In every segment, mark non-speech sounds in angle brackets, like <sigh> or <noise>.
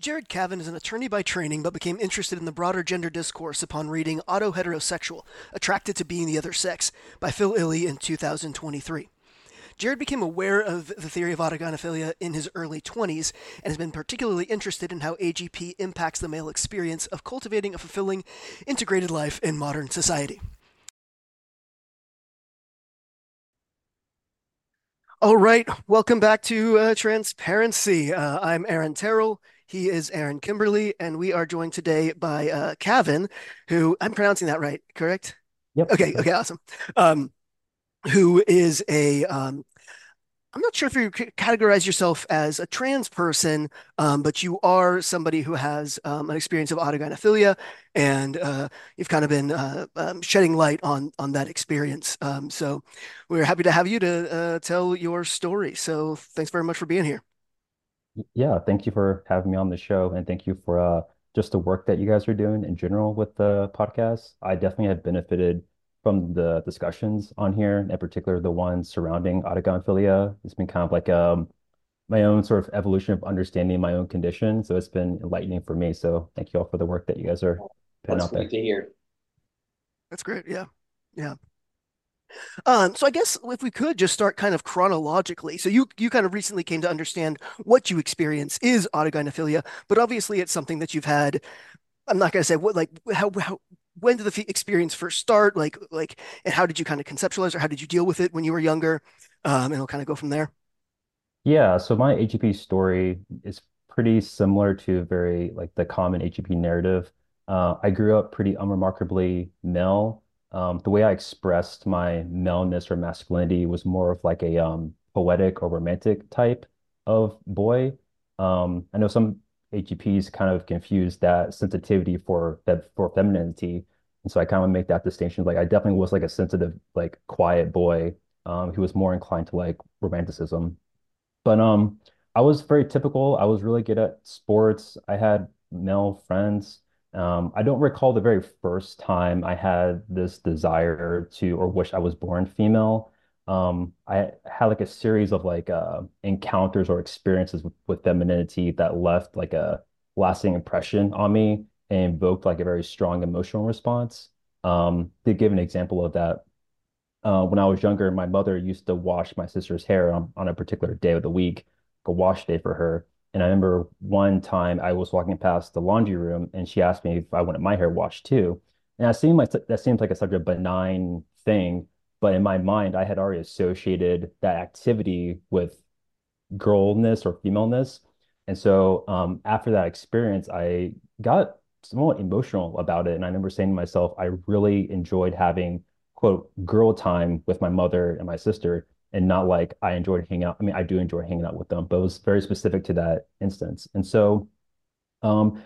Jared Kavan is an attorney by training, but became interested in the broader gender discourse upon reading Autoheterosexual Attracted to Being the Other Sex by Phil Illy in 2023. Jared became aware of the theory of autogynephilia in his early 20s and has been particularly interested in how AGP impacts the male experience of cultivating a fulfilling, integrated life in modern society. All right, welcome back to uh, Transparency. Uh, I'm Aaron Terrell he is Aaron Kimberly, and we are joined today by uh, Kavan, who I'm pronouncing that right, correct? Yep. Okay. Okay. Awesome. Um, who is a um, I'm not sure if you categorize yourself as a trans person, um, but you are somebody who has um, an experience of autogynephilia, and uh, you've kind of been uh, um, shedding light on on that experience. Um, so we're happy to have you to uh, tell your story. So thanks very much for being here. Yeah, thank you for having me on the show, and thank you for uh, just the work that you guys are doing in general with the podcast. I definitely have benefited from the discussions on here, in particular the ones surrounding autogynephilia. It's been kind of like um, my own sort of evolution of understanding my own condition. So it's been enlightening for me. So thank you all for the work that you guys are putting That's out there. great to hear. That's great. Yeah. Yeah. Um, so I guess if we could just start kind of chronologically. So you you kind of recently came to understand what you experience is autogynephilia, but obviously it's something that you've had. I'm not going to say what like how how when did the experience first start? Like like and how did you kind of conceptualize or how did you deal with it when you were younger? Um, and we'll kind of go from there. Yeah, so my AGP story is pretty similar to very like the common AGP narrative. Uh, I grew up pretty unremarkably male um, the way I expressed my maleness or masculinity was more of like a um, poetic or romantic type of boy. Um, I know some AGPs kind of confuse that sensitivity for for femininity, and so I kind of make that distinction. Like I definitely was like a sensitive, like quiet boy um, who was more inclined to like romanticism. But um, I was very typical. I was really good at sports. I had male friends. Um, I don't recall the very first time I had this desire to or wish I was born female. Um, I had like a series of like uh, encounters or experiences with, with femininity that left like a lasting impression on me and invoked like a very strong emotional response. Um, to give an example of that, uh, when I was younger, my mother used to wash my sister's hair on, on a particular day of the week, like a wash day for her. And I remember one time I was walking past the laundry room and she asked me if I wanted my hair washed too. And that seemed like that seems like a such a benign thing, but in my mind, I had already associated that activity with girlness or femaleness. And so um, after that experience, I got somewhat emotional about it. And I remember saying to myself, I really enjoyed having quote girl time with my mother and my sister and not like I enjoyed hanging out. I mean, I do enjoy hanging out with them, but it was very specific to that instance. And so, um,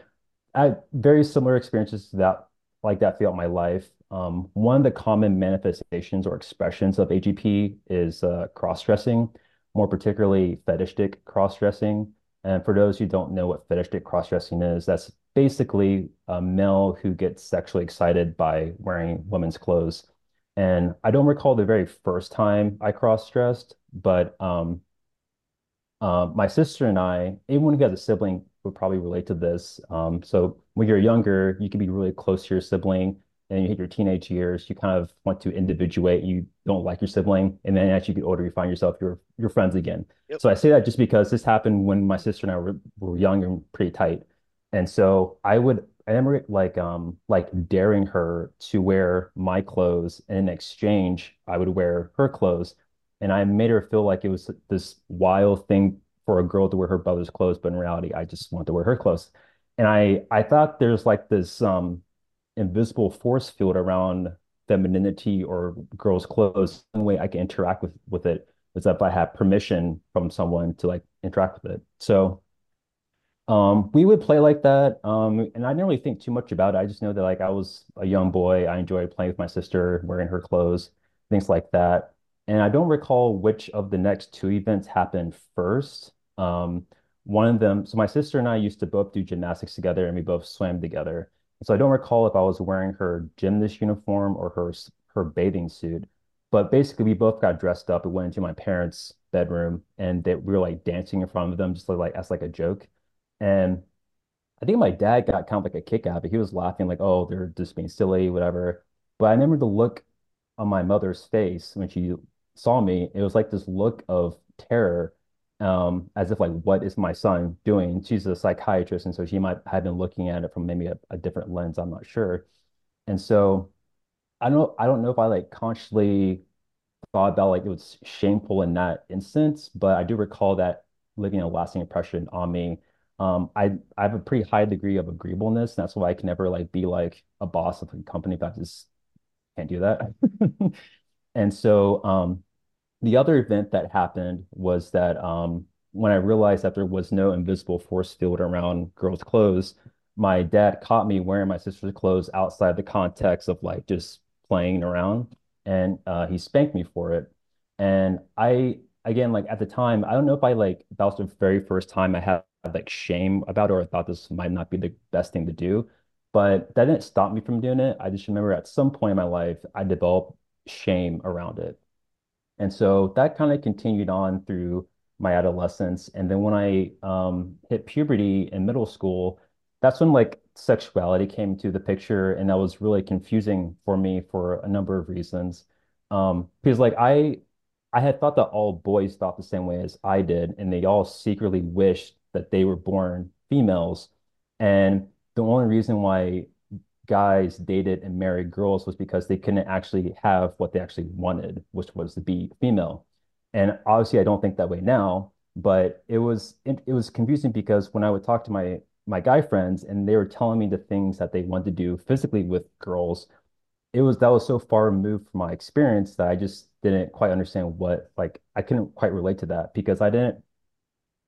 I very similar experiences to that, like that throughout my life. Um, one of the common manifestations or expressions of AGP is uh, cross-dressing, more particularly fetishistic cross-dressing. And for those who don't know what fetishistic cross-dressing is, that's basically a male who gets sexually excited by wearing women's clothes. And I don't recall the very first time I cross-dressed, but um, uh, my sister and I, anyone who has a sibling would probably relate to this. Um, so when you're younger, you can be really close to your sibling, and you hit your teenage years, you kind of want to individuate. You don't like your sibling, and then as you get older, you find yourself your your friends again. Yep. So I say that just because this happened when my sister and I were, were young and pretty tight, and so I would I remember like um like daring her to wear my clothes, and in exchange, I would wear her clothes, and I made her feel like it was this wild thing for a girl to wear her brother's clothes, but in reality, I just want to wear her clothes. And I I thought there's like this um invisible force field around femininity or girls' clothes. One way I can interact with with it is if I have permission from someone to like interact with it. So Um, we would play like that. Um, and I didn't really think too much about it. I just know that like I was a young boy. I enjoyed playing with my sister, wearing her clothes, things like that. And I don't recall which of the next two events happened first. Um, one of them, so my sister and I used to both do gymnastics together and we both swam together. So I don't recall if I was wearing her gymnast uniform or her her bathing suit. But basically, we both got dressed up and went into my parents' bedroom, and they, we were like dancing in front of them, just like as like a joke. And I think my dad got kind of like a kick out it. He was laughing like, "Oh, they're just being silly, whatever." But I remember the look on my mother's face when she saw me. It was like this look of terror, um, as if like, "What is my son doing?" She's a psychiatrist, and so she might have been looking at it from maybe a, a different lens. I'm not sure. And so I don't, I don't know if I like consciously thought about like it was shameful in that instance, but I do recall that leaving a lasting impression on me. Um, I I have a pretty high degree of agreeableness. That's why I can never like be like a boss of a company if I just can't do that. <laughs> And so um, the other event that happened was that um, when I realized that there was no invisible force field around girls' clothes, my dad caught me wearing my sister's clothes outside the context of like just playing around, and uh, he spanked me for it. And I, again, like at the time, I don't know if I like that was the very first time I had like shame about or I thought this might not be the best thing to do. But that didn't stop me from doing it. I just remember at some point in my life, I developed shame around it. And so that kind of continued on through my adolescence. And then when I um, hit puberty in middle school, that's when like sexuality came to the picture. And that was really confusing for me for a number of reasons. Um, because like I, I had thought that all boys thought the same way as I did, and they all secretly wished that they were born females. And the only reason why guys dated and married girls was because they couldn't actually have what they actually wanted, which was to be female. And obviously, I don't think that way now, but it was it, it was confusing because when I would talk to my my guy friends and they were telling me the things that they wanted to do physically with girls, it was that was so far removed from my experience that I just didn't quite understand what like I couldn't quite relate to that because I didn't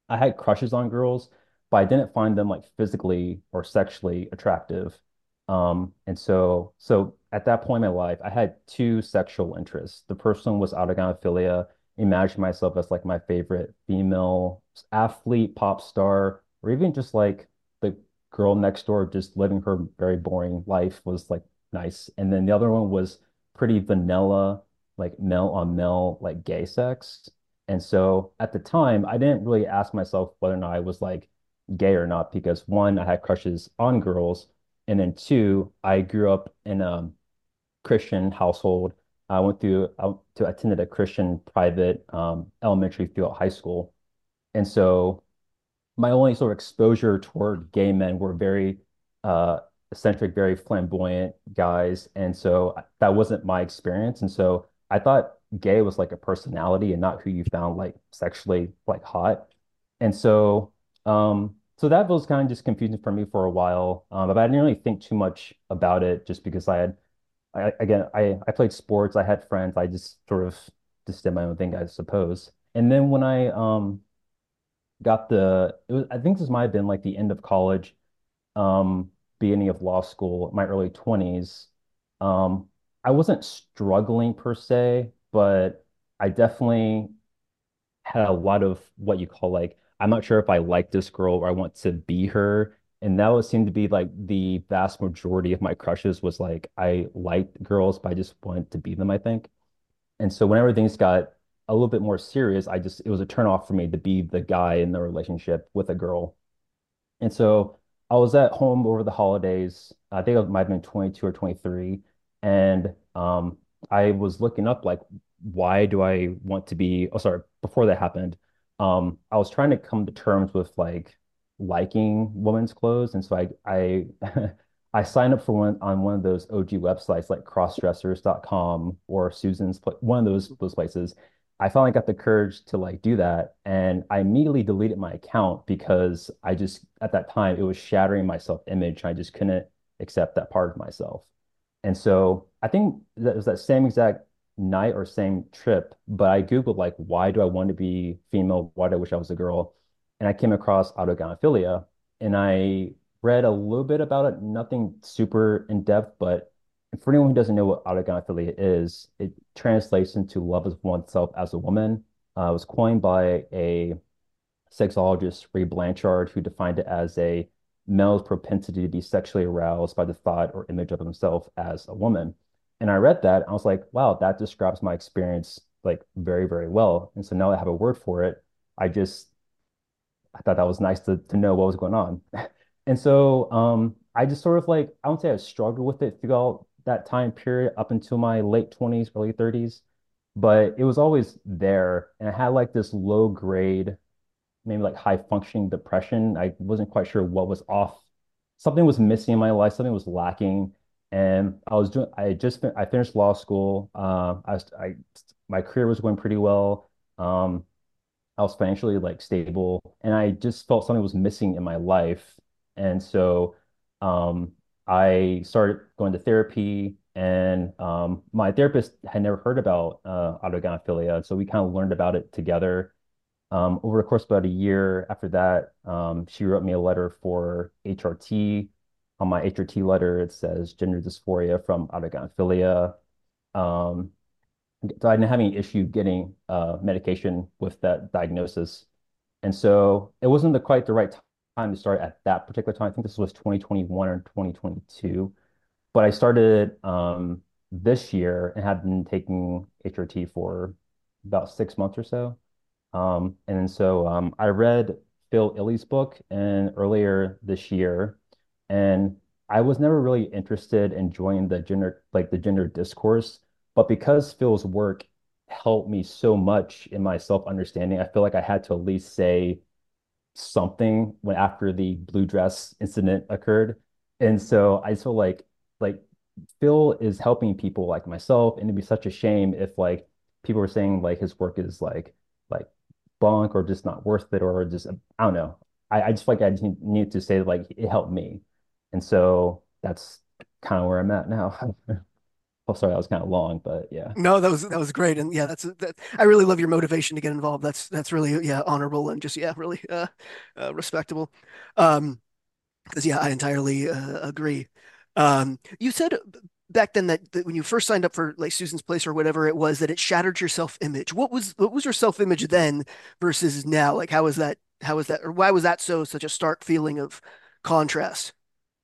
I had crushes on girls, but I didn't find them like physically or sexually attractive. Um, and so, so at that point in my life, I had two sexual interests. The first one was autogynephilia, imagine myself as like my favorite female athlete, pop star, or even just like the girl next door just living her very boring life was like nice. And then the other one was pretty vanilla, like male on male, like gay sex. And so at the time, I didn't really ask myself whether or not I was like gay or not because one, I had crushes on girls, and then two, I grew up in a Christian household. I went through to attended a Christian private um, elementary throughout high school, and so my only sort of exposure toward gay men were very uh, eccentric, very flamboyant guys, and so that wasn't my experience. And so I thought gay was like a personality and not who you found like sexually like hot. And so, um, so that was kind of just confusing for me for a while. Um, but I didn't really think too much about it just because I had, I, again, I, I played sports, I had friends, I just sort of just did my own thing, I suppose. And then when I um got the, it was, I think this might have been like the end of college, um, beginning of law school, my early 20s. Um, I wasn't struggling per se, but I definitely had a lot of what you call like, I'm not sure if I like this girl or I want to be her. And that would seem to be like the vast majority of my crushes was like I liked girls, but I just wanted to be them, I think. And so whenever things got a little bit more serious, I just it was a turn off for me to be the guy in the relationship with a girl. And so I was at home over the holidays. I think I might have been 22 or 23. And um, I was looking up like, why do I want to be, oh, sorry, before that happened, um, I was trying to come to terms with like liking women's clothes. And so I, I, <laughs> I signed up for one on one of those OG websites like crossdressers.com or Susan's, one of those, those places. I finally got the courage to like do that. And I immediately deleted my account because I just, at that time, it was shattering my self-image. I just couldn't accept that part of myself. And so I think that was that same exact night or same trip, but I Googled like, why do I want to be female? Why do I wish I was a girl? And I came across autogynephilia. and I read a little bit about it, nothing super in depth, but for anyone who doesn't know what autogynephilia is, it translates into love of oneself as a woman. Uh, it was coined by a sexologist, Ray Blanchard, who defined it as a male's propensity to be sexually aroused by the thought or image of himself as a woman. And I read that, I was like, wow, that describes my experience like very, very well. And so now I have a word for it. I just I thought that was nice to to know what was going on. <laughs> And so um I just sort of like I won't say I struggled with it throughout that time period up until my late 20s, early 30s, but it was always there. And I had like this low grade maybe like high functioning depression. I wasn't quite sure what was off. Something was missing in my life. Something was lacking. And I was doing, I just, fin- I finished law school. Uh, I was, I, my career was going pretty well. Um, I was financially like stable and I just felt something was missing in my life. And so, um, I started going to therapy and, um, my therapist had never heard about, uh. So we kind of learned about it together um, over the course of about a year after that, um, she wrote me a letter for HRT. On my HRT letter, it says gender dysphoria from autogynephilia. Um, so I didn't have any issue getting uh, medication with that diagnosis. And so it wasn't the, quite the right time to start at that particular time. I think this was 2021 or 2022. But I started um, this year and have been taking HRT for about six months or so. Um, and so um, I read Phil Illy's book and earlier this year, and I was never really interested in joining the gender like the gender discourse, but because Phil's work helped me so much in my self-understanding, I feel like I had to at least say something when after the blue dress incident occurred. And so I feel like like Phil is helping people like myself, and it'd be such a shame if like people were saying like his work is like like bunk or just not worth it or just I don't know. I, I just feel like I need to say like it helped me. And so that's kind of where I'm at now. <laughs> Oh, sorry, that was kind of long, but yeah. No, that was that was great, and yeah, that's that. I really love your motivation to get involved. That's that's really yeah honorable and just yeah really uh, uh respectable. Um, because yeah, I entirely uh, agree. Um, you said back then that, that when you first signed up for like Susan's Place or whatever it was that it shattered your self-image. What was what was your self-image then versus now? Like how was that how was that or why was that so such a stark feeling of contrast?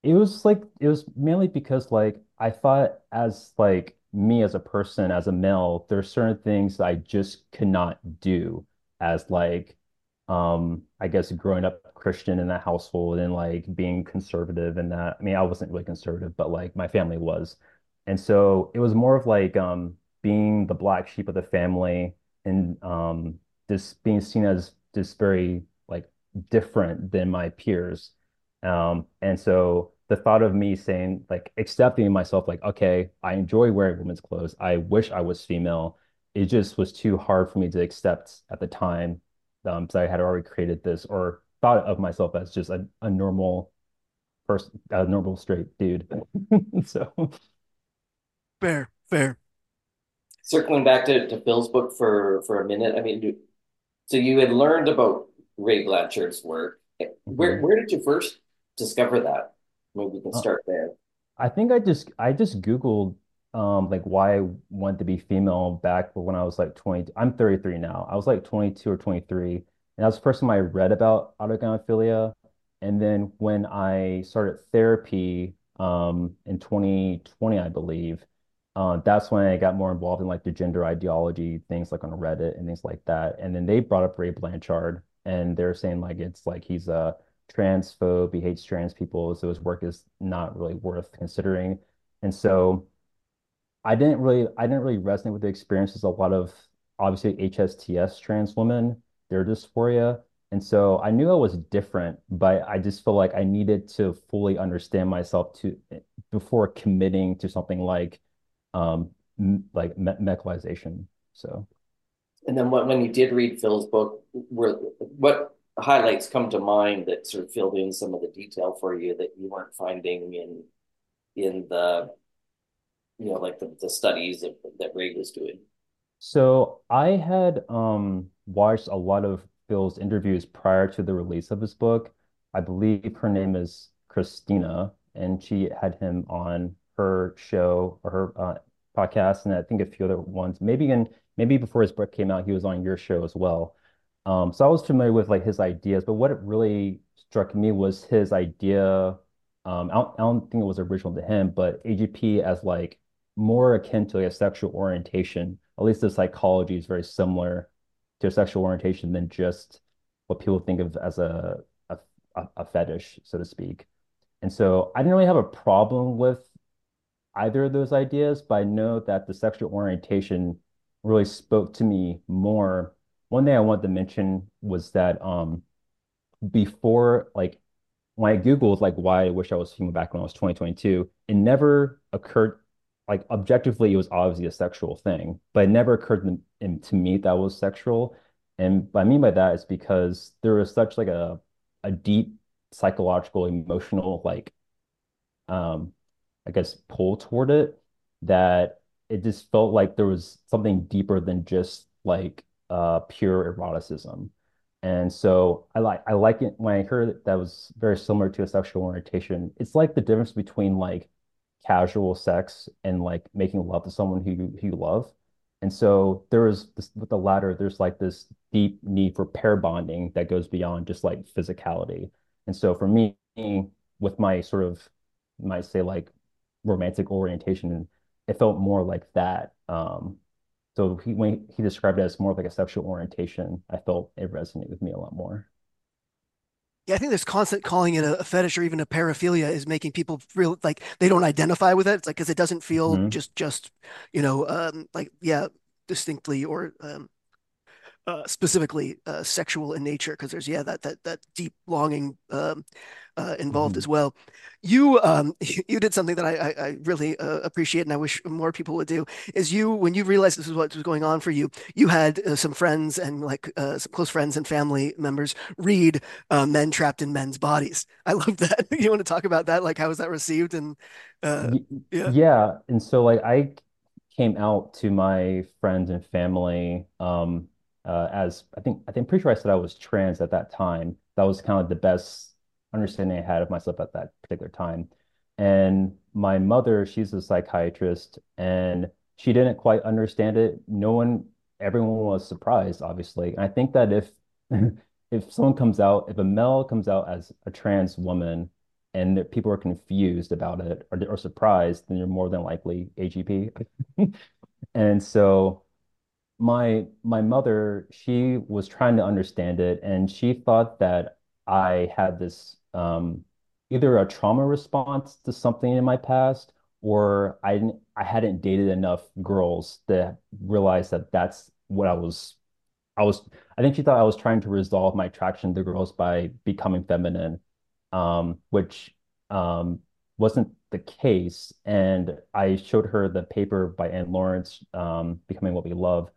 It was like it was mainly because like I thought as like me as a person, as a male, there's certain things I just could not do as like um I guess growing up Christian in that household and like being conservative and that I mean I wasn't really conservative, but like my family was. And so it was more of like um being the black sheep of the family and um just being seen as just very like different than my peers. Um, and so the thought of me saying, like, accepting myself, like, okay, I enjoy wearing women's clothes. I wish I was female. It just was too hard for me to accept at the time. Um, so I had already created this or thought of myself as just a, a normal person, a normal straight dude. <laughs> So, Fair, fair. Circling back to, to Phil's book for for a minute, I mean, so you had learned about Ray Blanchard's work. Where mhm. where did you first discover that? Maybe we can start there. I think I just I just Googled um like why I wanted to be female back when I was like 20. I'm 33 now. I was like 22 or 23. And that was the first time I read about autogynephilia. And then when I started therapy um in 2020, I believe, uh, that's when I got more involved in like the gender ideology things like on Reddit and things like that. And then they brought up Ray Blanchard and they're saying like it's like he's a transphobe, he hates trans people, so his work is not really worth considering. And so I didn't really I didn't really resonate with the experiences a lot of obviously HSTS trans women, their dysphoria. And so I knew I was different, but I just feel like I needed to fully understand myself to before committing to something like um like me medicalization. So And then what, when you did read Phil's book, were what highlights come to mind that sort of filled in some of the detail for you that you weren't finding in in the you know like the, the studies of, that Ray was doing? so I had um watched a lot of Phil's interviews prior to the release of his book. I believe her name is Christina, and she had him on her show or her uh, podcast, and I think a few other ones. Maybe in maybe before his book came out, he was on your show as well. Um, so I was familiar with like his ideas, but what it really struck me was his idea. Um, I don't, I don't think it was original to him, but AGP as like more akin to like a sexual orientation. At least the psychology is very similar to sexual orientation than just what people think of as a a, a fetish, so to speak. And so I didn't really have a problem with either of those ideas, but I know that the sexual orientation really spoke to me more. One thing I wanted to mention was that um, before, like, when I Googled like why I wish I was female back when I was 2022, it never occurred like objectively it was obviously a sexual thing, but it never occurred to, to me that was sexual. And what I mean by that is because there was such like a a deep psychological, emotional like um I guess, pull toward it that it just felt like there was something deeper than just like uh, pure eroticism. And so I like I like it when I heard that was very similar to a sexual orientation. It's like the difference between like casual sex and like making love to someone who you, who you love. And so there is this with the latter, there's like this deep need for pair bonding that goes beyond just like physicality. And so for me, with my sort of might say like romantic orientation. It felt more like that. Um, so he when he described it as more like a sexual orientation, I felt it resonated with me a lot more. Yeah, I think this constant calling it a, fetish or even a paraphilia is making people feel like they don't identify with it. It's like because it doesn't feel mm-hmm. just just you know um, like yeah distinctly or um, uh, specifically uh, sexual in nature because there's yeah that that that deep longing um, uh, involved mm-hmm. as well. You um, <laughs> you did something that I, I, I really uh, appreciate and I wish more people would do. Is you when you realized this was what was going on for you, you had uh, some friends and like uh, some close friends and family members read "Men Trapped in Men's Bodies." I love that. <laughs> you want to talk about that? Like how was that received? And yeah, yeah. And so like I came out to my friends and family um, uh, as I think I think pretty sure I said I was trans at that time. That was kind of the best understanding I had of myself at that particular time. And my mother, she's a psychiatrist, and she didn't quite understand it. No one, everyone was surprised, obviously. And I think that if <laughs> if someone comes out, if a male comes out as a trans woman and people are confused about it or, or surprised, then you're more than likely AGP. <laughs> and so my my mother, she was trying to understand it, and she thought that I had this um, either a trauma response to something in my past, or I didn't, I hadn't dated enough girls to realize that that's what I was. I was. I think she thought I was trying to resolve my attraction to girls by becoming feminine, um, which um, wasn't the case. And I showed her the paper by Anne Lawrence, um, Becoming What We Love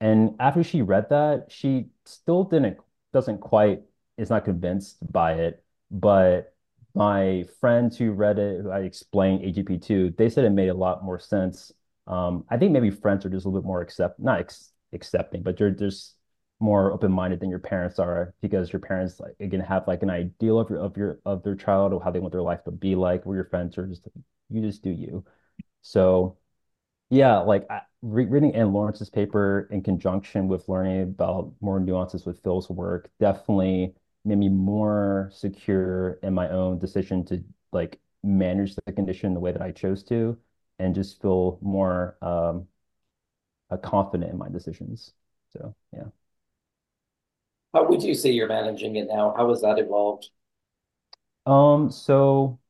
and after she read that, she still didn't doesn't quite is not convinced by it. But my friends who read it, who I explained AGP to, they said it made a lot more sense. Um, I think maybe friends are just a little bit more accept not ex accepting, but they're just more open-minded than your parents are because your parents like again have like an ideal of your of your of their child or how they want their life to be like where your friends are just you just do you so yeah, like I, re reading Anne Lawrence's paper in conjunction with learning about more nuances with Phil's work definitely made me more secure in my own decision to like manage the condition the way that I chose to, and just feel more um, uh, confident in my decisions. So yeah. How would you say you're managing it now? How has that evolved? Um, so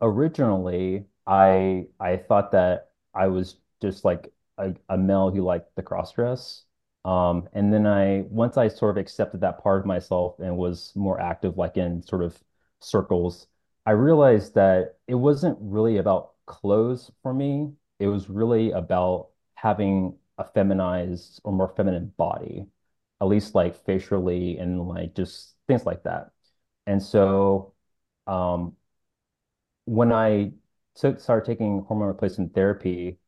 originally I I thought that I was just like a, a male who liked the cross dress. Um, and then I, once I sort of accepted that part of myself and was more active, like in sort of circles, I realized that it wasn't really about clothes for me. It was really about having a feminized or more feminine body, at least like facially and like just things like that. And so, um, when I took started taking hormone replacement therapy,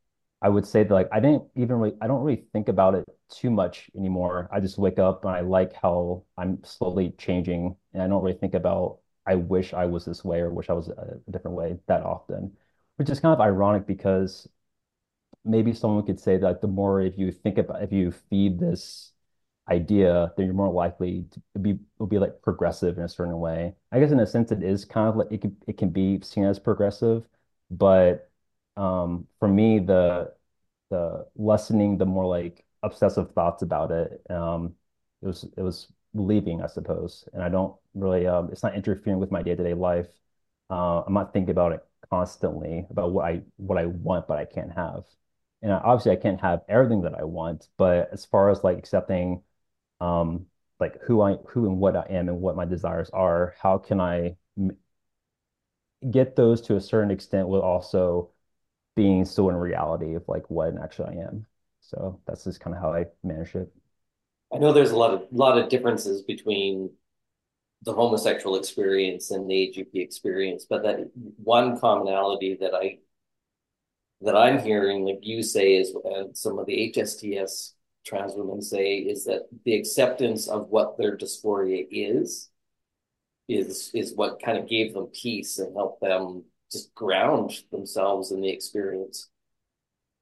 I would say that like I didn't even really I don't really think about it too much anymore. I just wake up and I like how I'm slowly changing and I don't really think about I wish I was this way or wish I was a, different way that often, which is kind of ironic because maybe someone could say that the more if you think about if you feed this idea, then you're more likely to be will be like progressive in a certain way. I guess in a sense it is kind of like it can it can be seen as progressive, but um, for me the the lessening the more like obsessive thoughts about it, um, it was it was relieving, I suppose. And I don't really um, it's not interfering with my day-to-day life. Uh, I'm not thinking about it constantly about what I what I want but I can't have. And obviously I can't have everything that I want, but as far as like accepting um, like who I who and what I am and what my desires are, how can I get those to a certain extent while also being still in reality of like what actually I am. So that's just kind of how I manage it. I know there's a lot of lot of differences between the homosexual experience and the AGP experience, but that one commonality that I that I'm hearing, like you say, is and some of the HSTS trans women say is that the acceptance of what their dysphoria is is is what kind of gave them peace and helped them just ground themselves in the experience.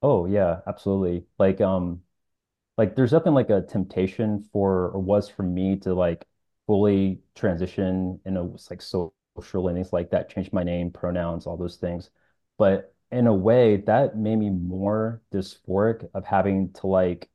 Oh yeah, absolutely. Like um like there's nothing like a temptation for or was for me to like fully transition in a like social and things like that, change my name, pronouns, all those things. But in a way, that made me more dysphoric of having to like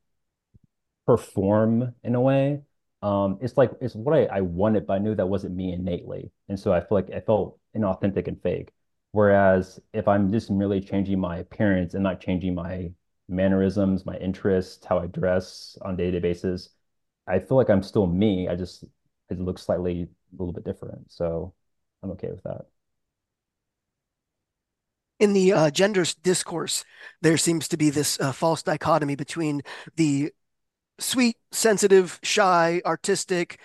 perform in a way. Um, it's like it's what I, I wanted, but I knew that wasn't me innately. And so I feel like I felt inauthentic and fake. Whereas if I'm just merely changing my appearance and not changing my mannerisms, my interests, how I dress on a day-to-day basis, I feel like I'm still me. I just it looks slightly a little bit different. So I'm okay with that. In the uh, gender discourse, there seems to be this uh, false dichotomy between the sweet, sensitive, shy, artistic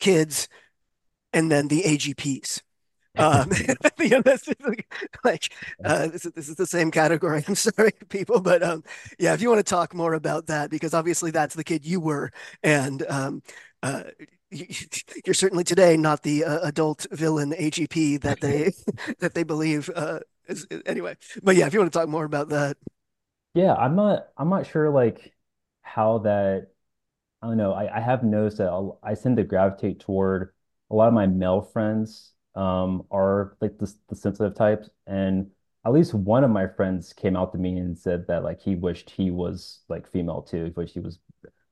kids, and then the AGPs. <laughs> Um, <laughs> you know, that's like uh, this, is, this is the same category. <laughs> I'm sorry, people, but um, yeah, if you want to talk more about that, because obviously that's the kid you were, and um, uh, you're certainly today not the uh, adult villain AGP that they that they believe. Uh, is, anyway, but yeah, if you want to talk more about that, yeah, I'm not I'm not sure like how that I don't know. I, I have noticed that I'll, I tend to gravitate toward a lot of my male friends um, are like the, the sensitive types. And at least one of my friends came out to me and said that like he wished he was like female too, he wished he was.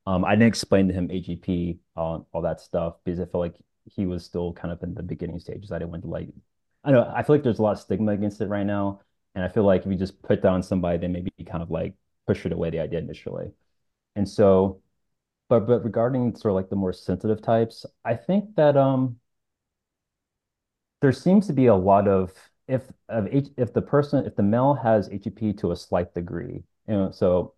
Um, I didn't explain to him AGP, all, all that stuff because I feel like he was still kind of in the beginning stages. I didn't want to like, I know, I feel like there's a lot of stigma against it right now. And I feel like if you just put down somebody, then maybe kind of like push it away the idea initially. And so but but regarding sort of like the more sensitive types, I think that um there seems to be a lot of if of H, if the person if the male has AGP to a slight degree, you know, so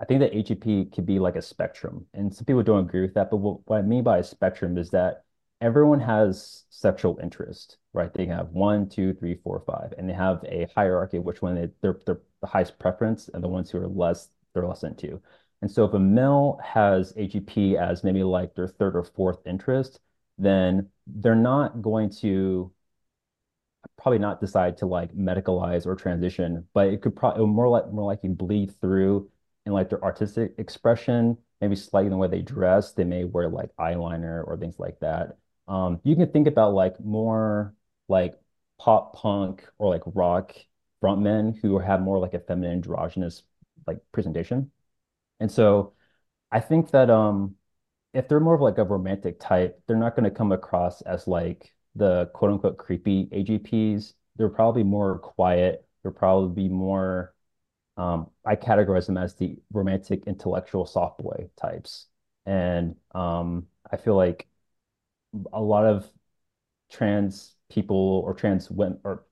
I think that AGP could be like a spectrum, and some people don't agree with that. But what, what I mean by a spectrum is that everyone has sexual interest, right? They have one, two, three, four, five, and they have a hierarchy of which one they, they're, they're the highest preference, and the ones who are less, they're less into. And so if a male has AGP as maybe like their third or fourth interest, then they're not going to probably not decide to like medicalize or transition, but it could probably more like more likely bleed through in like their artistic expression, maybe slightly in the way they dress. They may wear like eyeliner or things like that. Um, you can think about like more like pop punk or like rock frontmen who have more like a feminine androgynous like presentation. And so I think that um if they're more of like a romantic type, they're not going to come across as like the quote unquote creepy AGPs. They're probably more quiet. They're probably be more um, I categorize them as the romantic intellectual soft boy types. And um, I feel like a lot of trans people or trans women or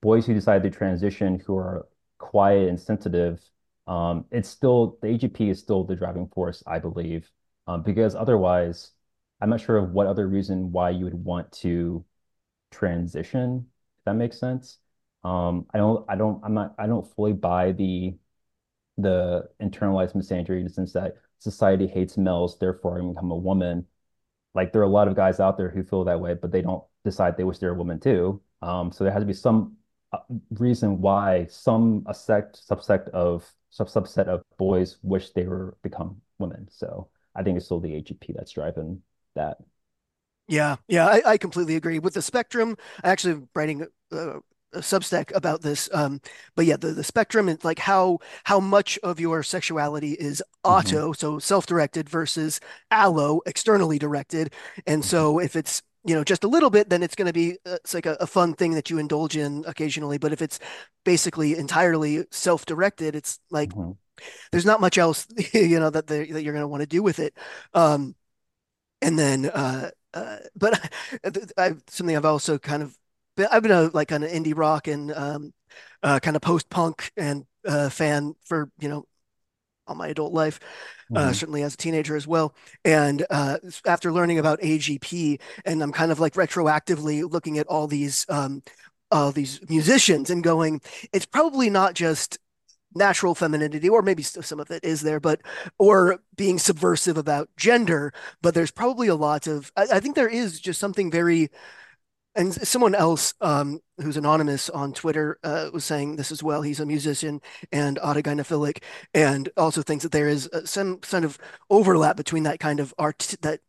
boys who decide to transition who are quiet and sensitive um, it's still the AGP is still the driving force, I believe, um, because otherwise, I'm not sure of what other reason why you would want to transition, if that makes sense. Um, I don't, I don't, I'm not, I don't fully buy the the internalized misandry in the sense that society hates males, therefore I become a woman. like there are a lot of guys out there who feel that way, but they don't decide they wish they're a woman too. Um, so there has to be some reason why some a sect subsect of sub subset of boys wish they were become women. So I think it's still the AGP that's driving that. Yeah, yeah, I, I completely agree. With the spectrum, I actually am writing a, a Substack about this. Um, but yeah, the, the spectrum and like how how much of your sexuality is auto, hmm so self-directed versus allo, externally directed. And so if it's you know just a little bit, then it's going to be uh, it's like a, a fun thing that you indulge in occasionally. But if it's basically entirely self-directed, it's like hmm there's not much else <laughs> you know that the, that you're going to want to do with it. Um, and then uh, uh, but <laughs> I, something I've also kind of been, I've been a like an indie rock and um, uh, kind of post punk and uh, fan for you know all my adult life, uh, hmm certainly as a teenager as well. And uh, after learning about AGP, and I'm kind of like retroactively looking at all these um, all these musicians and going, it's probably not just natural femininity, or maybe some of it is there, but or being subversive about gender. But there's probably a lot of I, I think there is just something very and someone else um, who's anonymous on Twitter uh, was saying this as well. He's a musician and autogynephilic, and also thinks that there is uh, some kind of overlap between that kind of art that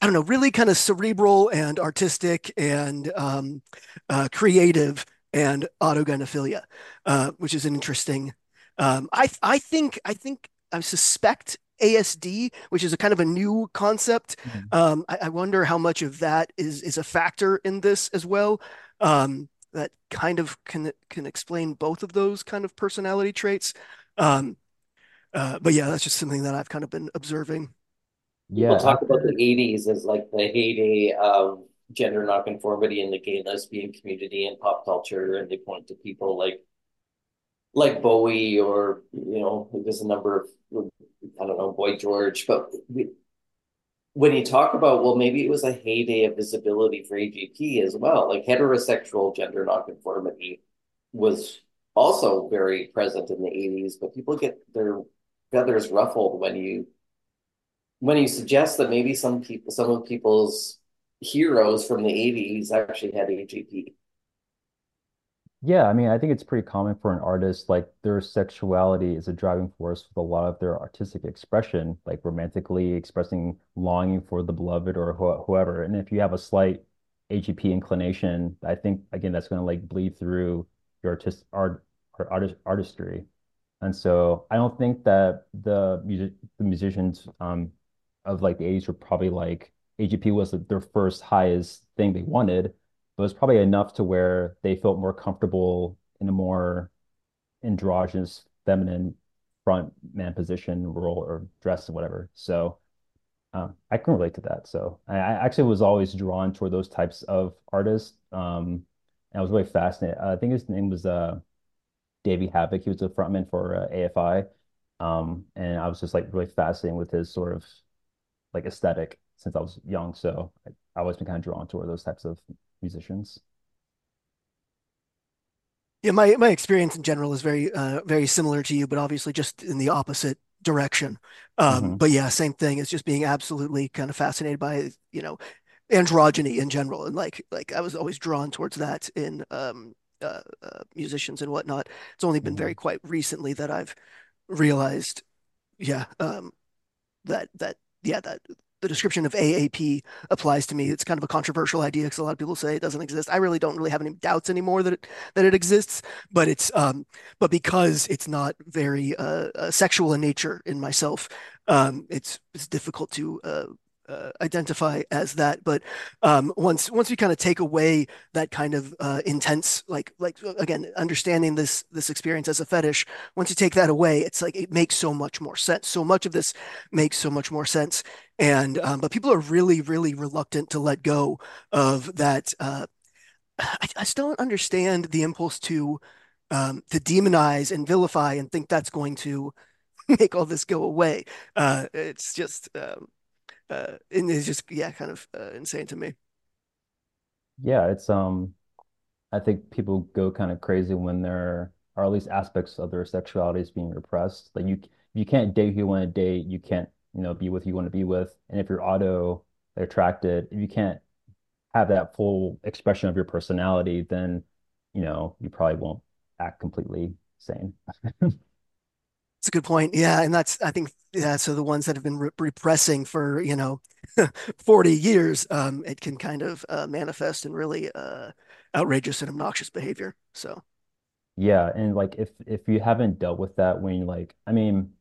I don't know, really kind of cerebral and artistic and um, uh, creative and autogynephilia, uh, which is an interesting. Um, I I think I think I suspect ASD, which is a kind of a new concept. hmm Um, I, I wonder how much of that is is a factor in this as well. Um, that kind of can can explain both of those kind of personality traits. Um, uh, but yeah, that's just something that I've kind of been observing. People Yeah, talk about the 80s as like the heyday of gender nonconformity in the gay lesbian community and pop culture, and they point to people like like Bowie or you know there's a number of I don't know Boy George, but we, when you talk about well maybe it was a heyday of visibility for AGP as well, like heterosexual gender nonconformity was also very present in the 80s, but people get their feathers ruffled when you when you suggest that maybe some people, some of people's heroes from the 80s actually had AGP. Yeah, I mean, I think it's pretty common for an artist, like their sexuality is a driving force with a lot of their artistic expression, like romantically expressing longing for the beloved or wh whoever. And if you have a slight AGP inclination, I think again that's going to like bleed through your artist art or artist artistry. And so I don't think that the music the musicians um of like the 80s were probably like AGP was their first highest thing they wanted it's probably enough to where they felt more comfortable in a more androgynous, feminine front man position, role, or dress, or whatever. So uh, I can relate to that. So I, I actually was always drawn toward those types of artists. Um, and I was really fascinated. I think his name was uh, Davey Havok. He was a frontman for uh, AFI. Um, and I was just like really fascinated with his sort of like aesthetic since I was young. So I, I always been kind of drawn toward those types of musicians. Yeah, my my experience in general is very uh, very similar to you, but obviously just in the opposite direction. Um, hmm but yeah, same thing. It's just being absolutely kind of fascinated by, you know, androgyny in general, and like like I was always drawn towards that in um, uh, uh, musicians and whatnot. It's only been very hmm quite recently that I've realized, yeah, um, that that yeah that the description of AAP applies to me. It's kind of a controversial idea because a lot of people say it doesn't exist. I really don't really have any doubts anymore that it that it exists, but it's um but because it's not very uh, uh sexual in nature in myself, um it's it's difficult to uh uh, identify as that. But um, once once we kind of take away that kind of uh, intense, like like again, understanding this this experience as a fetish, once you take that away, it's like it makes so much more sense. So much of this makes so much more sense. And um, but people are really really reluctant to let go of that. Uh, I, I still don't understand the impulse to um, to demonize and vilify and think that's going to <laughs> make all this go away. Uh, it's just um, uh, and it's just yeah, kind of uh, insane to me. Yeah, it's um I think people go kind of crazy when there are at least aspects of their sexuality is being repressed. Like you you can't date who you want to date, you can't, you know, be with who you want to be with. And if you're auto, attracted, if you can't have that full expression of your personality, then you know you probably won't act completely sane. <laughs> It's a good point. Yeah, and that's I think yeah. So the ones that have been re repressing for you know <laughs> 40 years, um, it can kind of uh, manifest in really uh, outrageous and obnoxious behavior. So Yeah, and like if if you haven't dealt with that when like, I mean,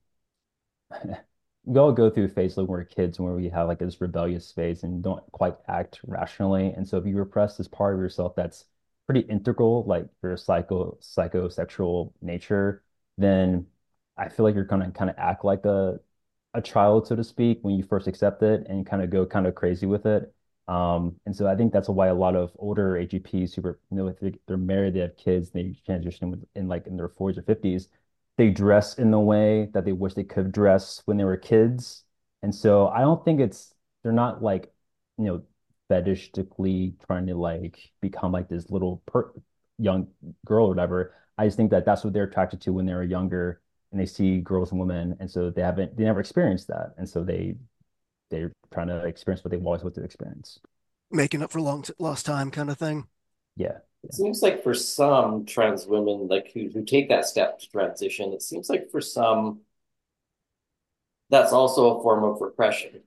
<laughs> we all go through a phase when we're kids where we have like this rebellious phase and don't quite act rationally. And so if you repress this part of yourself that's pretty integral, like your psycho psychosexual nature, then I feel like you're gonna kind of act like a a child, so to speak, when you first accept it and kind of go kind of crazy with it. Um, and so I think that's why a lot of older AGPs who are, you know, if they- they're married, they have kids, they transition in like in their 40s or 50s, they dress in the way that they wish they could dress when they were kids. And so I don't think it's they're not like, you know, fetishistically trying to like become like this little per young girl or whatever. I just think that that's what they're attracted to when they were younger and they see girls and women, and so they haven't they never experienced that, and so they they're trying to experience what they've always wanted to experience. making up for long lost time kind of thing. Yeah, It seems like for some trans women, like who who take that step to transition, it seems like for some that's also a form of repression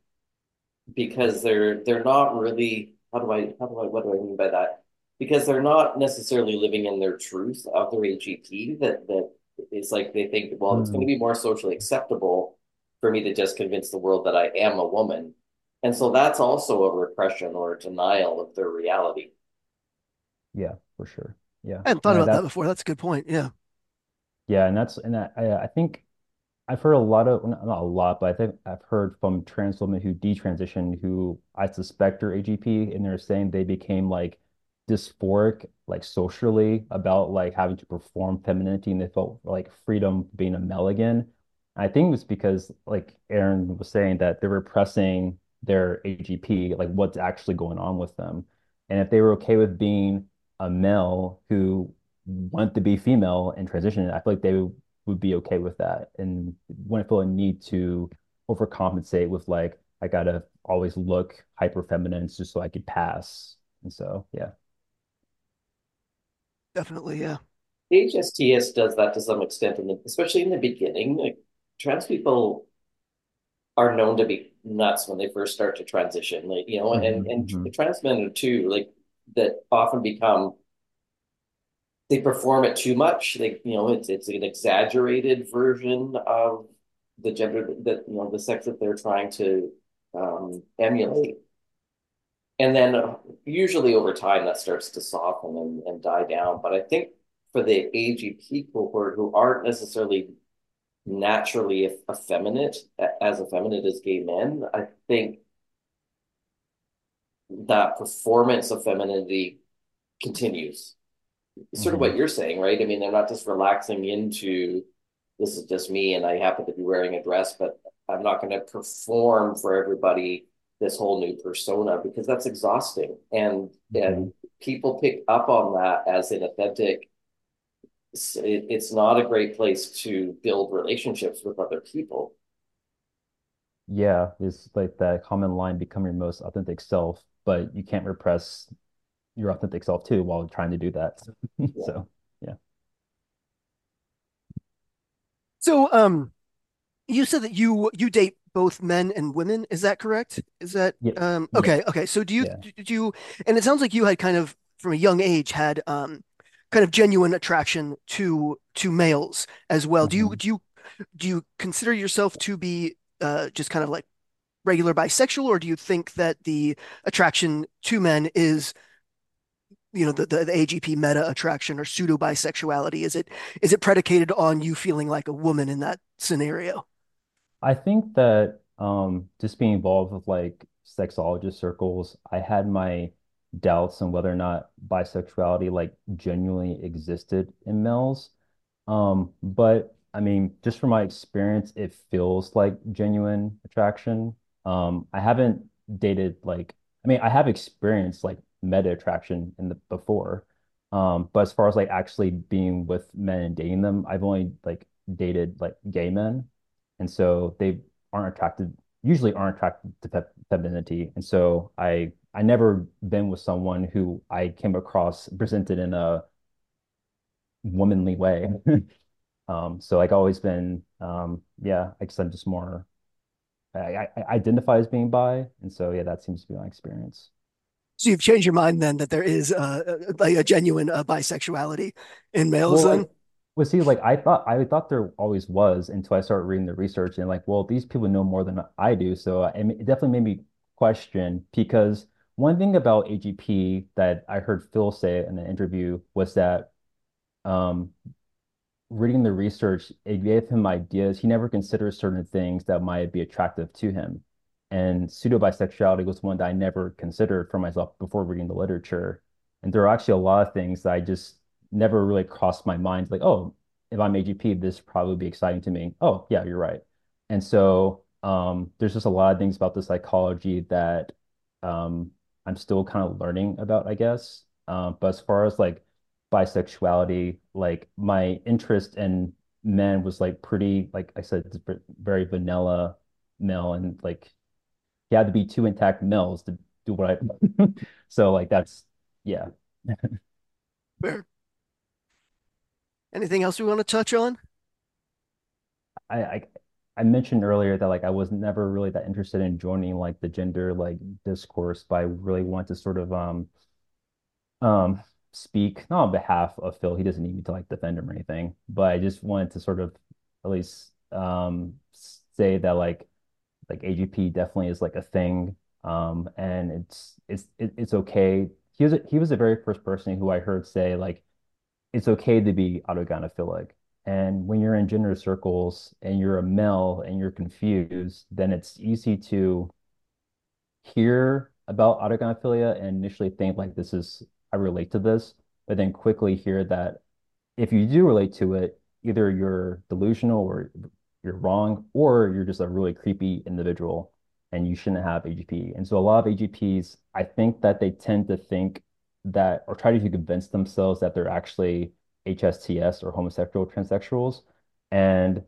because they're they're not really how do I how do I what do I mean by that? Because they're not necessarily living in their truth of their AGP that that it's like they think, well, it's going to Mm, be more socially acceptable for me to just convince the world that I am a woman. And so that's also a repression or a denial of their reality. yeah, for sure. Yeah, I hadn't thought and about that that before. That's a good point. Yeah. yeah, and that's and I I I think I've heard a lot of not a lot, but I think I've heard from trans women who detransitioned who I suspect are AGP, and they're saying they became like dysphoric, like socially about like having to perform femininity, and they felt like freedom being a male again. I think it was because like Aaron was saying that they're repressing their AGP, like what's actually going on with them. And if they were okay with being a male who wanted to be female and transition, I feel like they would be okay with that and wouldn't feel a need to overcompensate with like I gotta always look hyper feminine just so I could pass. And so yeah. Definitely. Yeah. HSTS does that to some extent, in the, especially in the beginning. Like trans people are known to be nuts when they first start to transition, like you know, and hmm and hmm trans men too, like that often become they perform it too much. They, you know, it's it's an exaggerated version of the gender that you know the sex that they're trying to um, emulate. And then uh, usually over time that starts to soften and, and die down. But I think for the AGP cohort who aren't necessarily naturally effeminate, as effeminate as gay men, I think that performance of femininity continues. Sort of hmm what you're saying, right? I mean, they're not just relaxing into this is just me and I happen to be wearing a dress, but I'm not going to perform for everybody this whole new persona because that's exhausting. And hmm and people pick up on that as inauthentic. It, it's not a great place to build relationships with other people. Yeah, it's like that common line, become your most authentic self, but you can't repress your authentic self too while trying to do that. <laughs> Yeah. So yeah. So, um, you said that you you date both men and women. Is that correct? Is that Yeah. um Yeah. okay, okay. So do you Yeah. do you and it sounds like you had kind of from a young age had um kind of genuine attraction to to males as well. Do you hmm do you do you consider yourself to be uh just kind of like regular bisexual, or do you think that the attraction to men is you know the, the, the AGP meta attraction or pseudo bisexuality? Is it is it predicated on you feeling like a woman in that scenario? I think that um, just being involved with like sexologist circles, I had my doubts on whether or not bisexuality like genuinely existed in males. Um, but I mean, just from my experience, it feels like genuine attraction. Um, I haven't dated like, I mean, I have experienced like meta attraction in the before. Um, but as far as like actually being with men and dating them, I've only like dated like gay men. And so they aren't attracted usually aren't attracted to fe femininity. And so I I never been with someone who I came across presented in a womanly way. <laughs> Um, so like always been um yeah, I guess I'm just more I, I identify as being bi, and so yeah, that seems to be my experience. So you've changed your mind then that there is uh, like a genuine uh, bisexuality in males Well, then? Well, see, like I thought, I thought there always was until I started reading the research, and like, well, these people know more than I do, so I it definitely made me question because one thing about AGP that I heard Phil say in an interview was that um, reading the research, it gave him ideas. He never considered certain things that might be attractive to him. And pseudo bisexuality was one that I never considered for myself before reading the literature. And there are actually a lot of things that I just never really crossed my mind. Like, oh, if I'm AGP, this probably be exciting to me. Oh, yeah, you're right. And so um, there's just a lot of things about the psychology that um, I'm still kind of learning about, I guess. Um, but as far as like bisexuality, like my interest in men was like pretty, like I said, very vanilla male, and like you had to be two intact males to do what I. <laughs> So like that's yeah. Anything else we want to touch on? I, I I mentioned earlier that like I was never really that interested in joining like the gender like discourse, but I really want to sort of um um speak not on behalf of Phil. He doesn't need me to like defend him or anything, but I just wanted to sort of at least um say that like like AGP definitely is like a thing. Um, and it's it's it's okay. He was a, he was the very first person who I heard say like it's okay to be autogynephilic. And when you're in gender circles and you're a male and you're confused, then it's easy to hear about autogynephilia and initially think like this is I relate to this, but then quickly hear that if you do relate to it, either you're delusional or you're wrong, or you're just a really creepy individual and you shouldn't have AGP. And so a lot of AGPs, I think that they tend to think that or trying to convince themselves that they're actually HSTS or homosexual transsexuals. And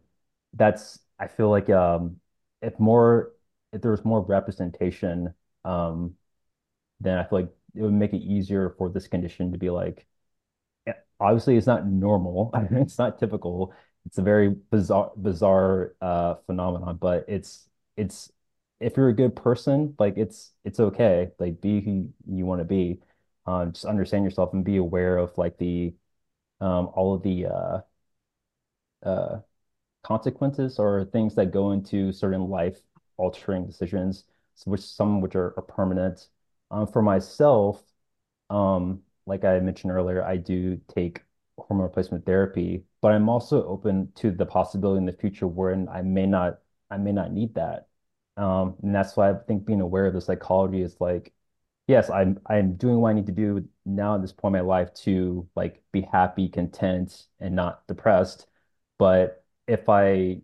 that's, I feel like um, if more, if there was more representation, um, then I feel like it would make it easier for this condition to be like, obviously it's not normal. <laughs> It's not typical. It's a very bizarre bizarre uh phenomenon, but it's it's if you're a good person, like it's it's okay. Like be who you want to be. Um, just understand yourself and be aware of like the um all of the uh uh consequences or things that go into certain life altering decisions, which some which are, are permanent. Um, for myself, um, like I mentioned earlier, I do take hormone replacement therapy, but I'm also open to the possibility in the future wherein I may not I may not need that. Um, and that's why I think being aware of the psychology is like, yes, I'm I'm doing what I need to do now at this point in my life to like be happy, content, and not depressed. But if I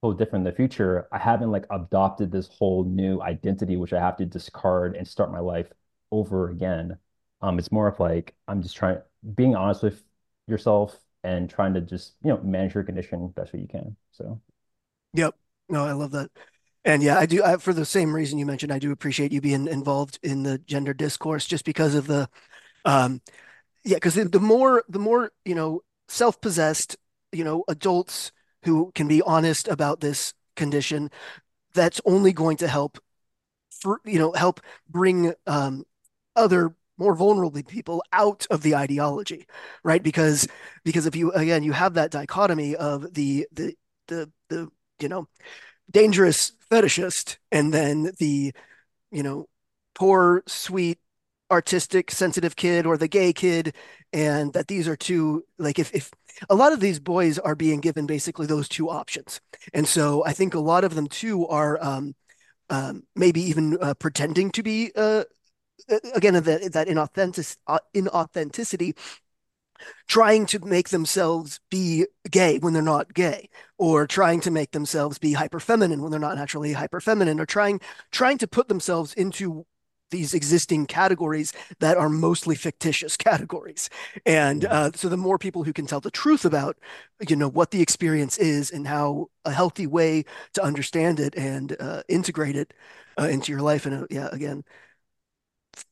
feel different in the future, I haven't like adopted this whole new identity which I have to discard and start my life over again. Um, it's more of like I'm just trying being honest with yourself and trying to just, you know, manage your condition best way you can. So Yep. No, I love that. And yeah, I do. I, for the same reason you mentioned, I do appreciate you being involved in the gender discourse, just because of the, um, yeah, because the, more, the more, you know, self-possessed, you know, adults who can be honest about this condition, that's only going to help for, you know, help bring um, other more vulnerable people out of the ideology, right? Because because if you again you have that dichotomy of the the the the you know dangerous fetishist and then the you know poor sweet artistic sensitive kid or the gay kid and that these are two like if if a lot of these boys are being given basically those two options. And so i think a lot of them too are um, um, maybe even uh, pretending to be uh, again that that inauthentic uh, inauthenticity trying to make themselves be gay when they're not gay or trying to make themselves be hyper feminine when they're not naturally hyper feminine or trying trying to put themselves into these existing categories that are mostly fictitious <laughs> categories. And uh, so the more people who can tell the truth about, you know, what the experience is and how a healthy way to understand it and uh, integrate it uh, into your life and yeah, again,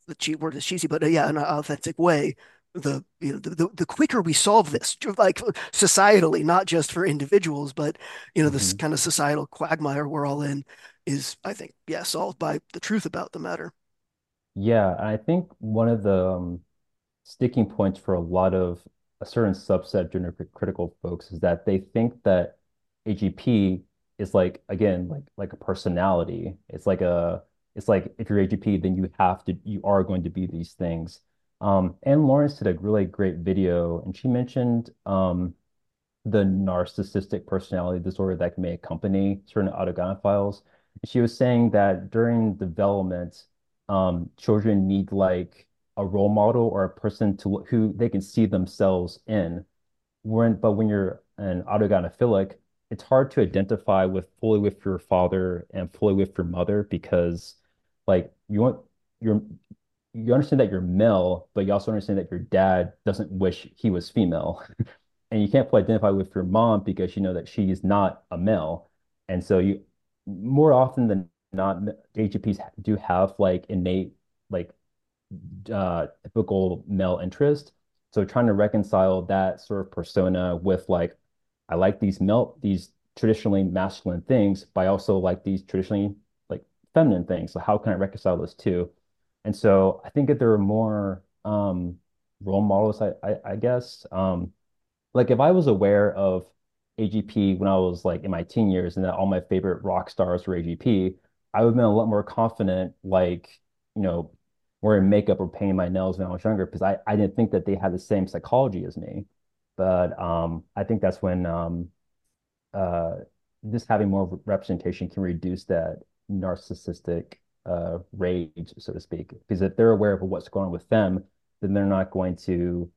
the cheat word is cheesy, but uh, yeah, in an authentic way. The, you know, the, the quicker we solve this, <laughs> like societally, not just for individuals, but you know, this hmm kind of societal quagmire we're all in is, I think, yeah, solved by the truth about the matter. Yeah, and I think one of the um, sticking points for a lot of a certain subset of gender critical folks is that they think that AGP is like again like like a personality. It's like a it's like if you're AGP, then you have to you are going to be these things. Um, Anne Lawrence did a really great video, and she mentioned um, the narcissistic personality disorder that may accompany certain autogynephiles. She was saying that during development, um, children need like a role model or a person to who they can see themselves in. When, but when you're an autogynephilic, it's hard to identify with fully with your father and fully with your mother because like you want your you understand that you're male, but you also understand that your dad doesn't wish he was female <laughs> and you can't fully identify with your mom because you know that she is not a male. And so you more often than not, AGPs do have like innate like uh typical male interest. So trying to reconcile that sort of persona with like I like these male these traditionally masculine things, but I also like these traditionally like feminine things. So how can I reconcile those two? And so I think that there are more um role models, I I, I guess. Um like if I was aware of AGP when I was like in my teen years and that all my favorite rock stars were AGP, I would have been a lot more confident, like, you know, wearing makeup or painting my nails when I was younger because I, I didn't think that they had the same psychology as me. But um, I think that's when um, uh, just having more representation can reduce that narcissistic uh, rage, so to speak. Because if they're aware of what's going on with them, then they're not going to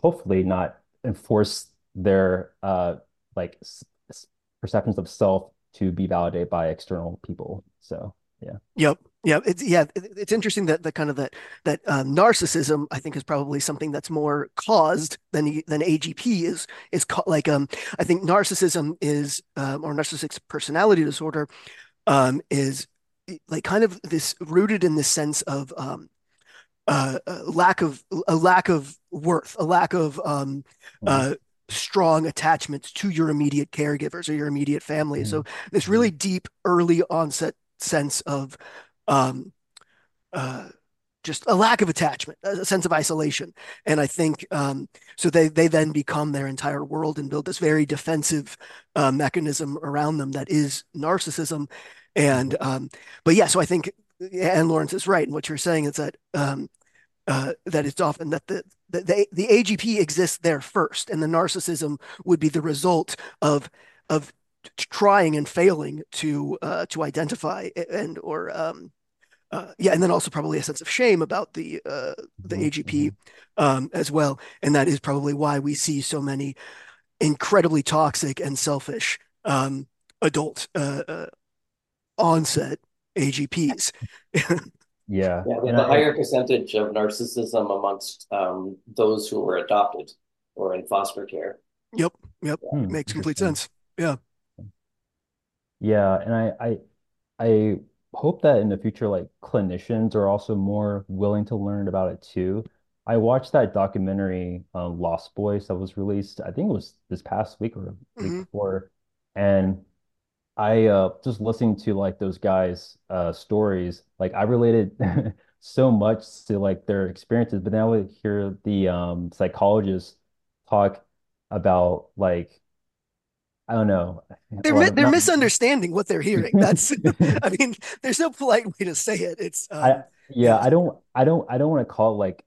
hopefully not enforce their uh like perceptions of self to be validated by external people. So yeah. Yep. Yeah, it's yeah, it's interesting that the kind of that that um, narcissism I think is probably something that's more caused than than AGP is is ca like um I think narcissism is um, or narcissistic personality disorder um is like kind of this rooted in this sense of um uh, a lack of a lack of worth, a lack of um, Mhm, uh, strong attachments to your immediate caregivers or your immediate family. So mhm, this really mhm, deep early onset sense of um, uh, just a lack of attachment, a sense of isolation. And I think um, so they they then become their entire world and build this very defensive uh, mechanism around them that is narcissism. And um, but yeah, so I think Anne Lawrence is right and what you're saying is that um, uh, that it's often that the, the the the AGP exists there first, and the narcissism would be the result of of trying and failing to uh, to identify and or um, uh, yeah, and then also probably a sense of shame about the uh, the mhm, AGP mhm. um, as well, and that is probably why we see so many incredibly toxic and selfish um, adult uh, uh, onset AGPs. Yeah. Yeah, the, And I higher percentage of narcissism amongst um, those who were adopted or in foster care. Yep, yep, hmm, makes complete sense. Yeah. Yeah, and I, I I hope that in the future, like clinicians are also more willing to learn about it too. I watched that documentary, uh, Lost Boys, that was released, I think it was this past week or week hmm before. And I uh just listening to like those guys' uh stories, like I related <laughs> so much to like their experiences, but now I would hear the um psychologists talk about like I don't know, They're well, they're not misunderstanding what they're hearing. <laughs> That's, <laughs> I mean, there's no polite way to say it. It's, um, yeah, yeah. I don't I don't I don't want to call it like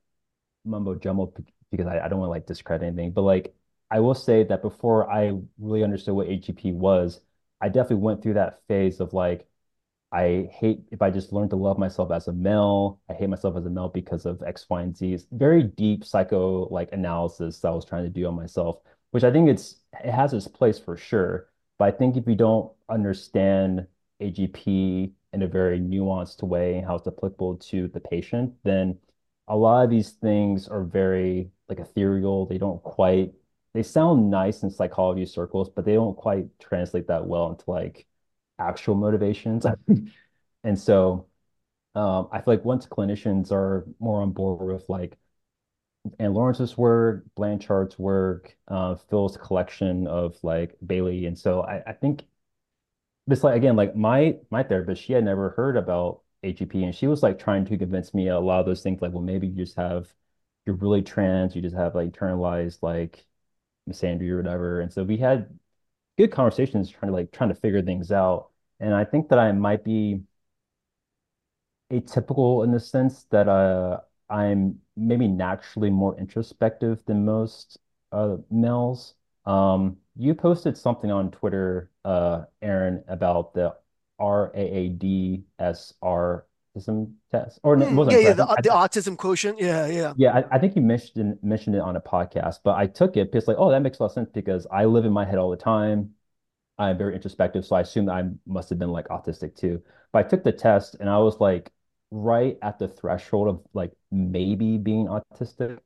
mumbo jumbo because I, I don't want to like discredit anything, but like I will say that before I really understood what AGP was, I definitely went through that phase of like I hate if I just learned to love myself as a male. I hate myself as a male because of X, Y, and Z. It's very deep psycho like analysis that I was trying to do on myself, which I think it's it has its place for sure. But I think if you don't understand AGP in a very nuanced way, and how it's applicable to the patient, then a lot of these things are very like ethereal. They don't quite, they sound nice in psychology circles, but they don't quite translate that well into like actual motivations. <laughs> And so um, I feel like once clinicians are more on board with like Anne Lawrence's work, Blanchard's work, uh, Phil's collection of like Bailey. and so I, I think this like again like my my therapist she had never heard about AGP and she was like trying to convince me a lot of those things like well maybe you just have you're really trans you just have like internalized like misandry or whatever. And so we had good conversations trying to like trying to figure things out. And I think that I might be atypical in the sense that uh I'm maybe naturally more introspective than most uh males. Um, you posted something on Twitter, uh, Aaron, about the RAADSR autism test, or Mm, wasn't yeah, yeah, the I, the autism quotient. Yeah, yeah. yeah, I, I think you mentioned mentioned it on a podcast, but I took it because like, oh, that makes a lot of sense because I live in my head all the time. I'm very introspective, so I assumed I must have been like autistic too. But I took the test and I was like right at the threshold of like maybe being autistic.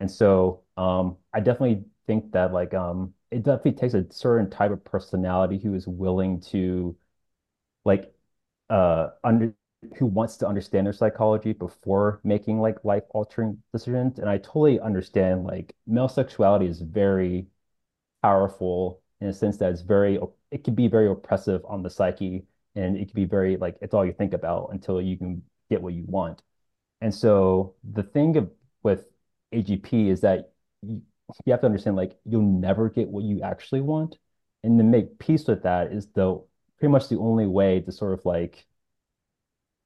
And so um I definitely think that like um it definitely takes a certain type of personality who is willing to like uh under who wants to understand their psychology before making like life altering decisions. And I totally understand like male sexuality is very powerful in a sense that it's very it can be very oppressive on the psyche and it can be very like it's all you think about until you can get what you want. And so the thing of, with AGP is that you, you have to understand like you'll never get what you actually want. And to make peace with that is the pretty much the only way to sort of like,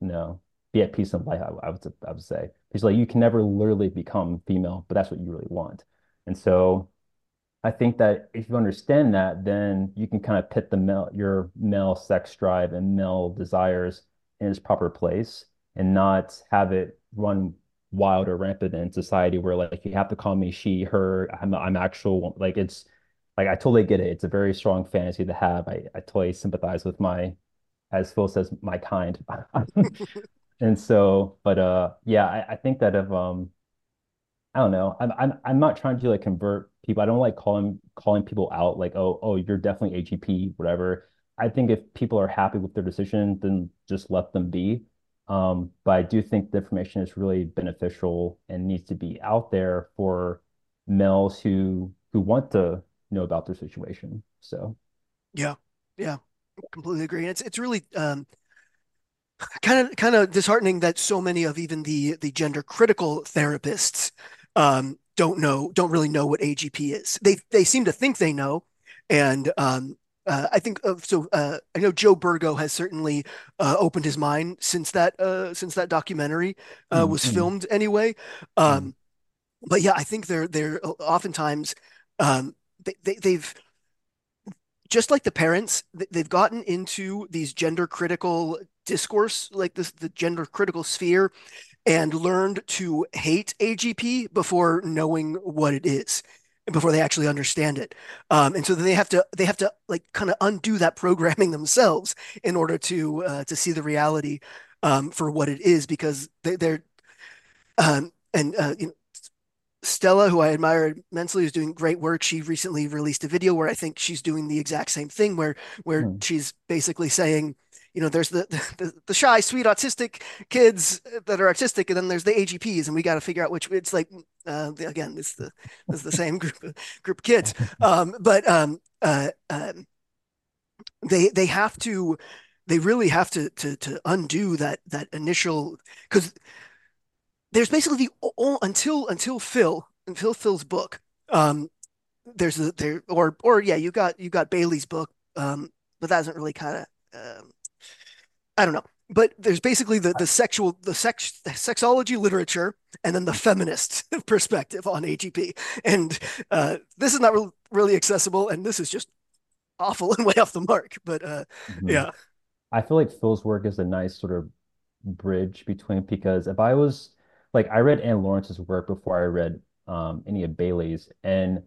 know, be at peace in life, I, I would I would say. Because like you can never literally become female, but that's what you really want. And so I think that if you understand that, then you can kind of put the male, your male sex drive and male desires in its proper place and not have it run wild or rampant in society where like you have to call me she, her, I'm I'm actual like it's like I totally get it. It's a very strong fantasy to have. I, I totally sympathize with my, as Phil says, my kind. <laughs> And so, but uh yeah, I, I think that if um I don't know. I'm I'm I'm not trying to like convert people. I don't like calling calling people out like, oh, oh, you're definitely AGP, whatever. I think if people are happy with their decision, then just let them be. Um, but I do think the information is really beneficial and needs to be out there for males who who want to know about their situation. So, Yeah, yeah, completely agree. And it's it's really um, kind of kind of disheartening that so many of even the the gender critical therapists um, don't know don't really know what AGP is. They they seem to think they know, and um, uh, I think of so uh, I know Joe Burgo has certainly uh, opened his mind since that uh, since that documentary uh, mm, was filmed anyway. Um, but yeah, I think they're they're oftentimes um, they, they they've just like the parents, they've gotten into these gender critical discourse, like this the gender critical sphere, and learned to hate AGP before knowing what it is, before they actually understand it. Um, and so then they have to they have to like kind of undo that programming <laughs> themselves in order to uh, to see the reality um, for what it is, because they, they're um, and uh, you know, Stella, who I admire immensely, is doing great work. She recently released a video where I think she's doing the exact same thing, where where mm, she's basically saying, you know, there's <laughs> the the, the shy, sweet, autistic kids that are autistic, and then there's the AGPs, and we got to figure out which. It's like uh, again, it's the it's the same <laughs> group of, group of kids, <laughs> um, but um, uh, um, they they have to they really have to to to undo that that initial because there's basically the all, until until Phil until Phil's book. Um, there's a there or or yeah, you got you got Bailey's book, um, but that doesn't really kind of um, I don't know. But there's basically the the sexual the sex the sexology literature and then the feminist <laughs> perspective on AGP. And uh, this is not re- really accessible, and this is just awful and <laughs> way off the mark. But uh, mhm. yeah, I feel like Phil's work is a nice sort of bridge between because if I was like I read Anne Lawrence's work before I read um, any of Bailey's, and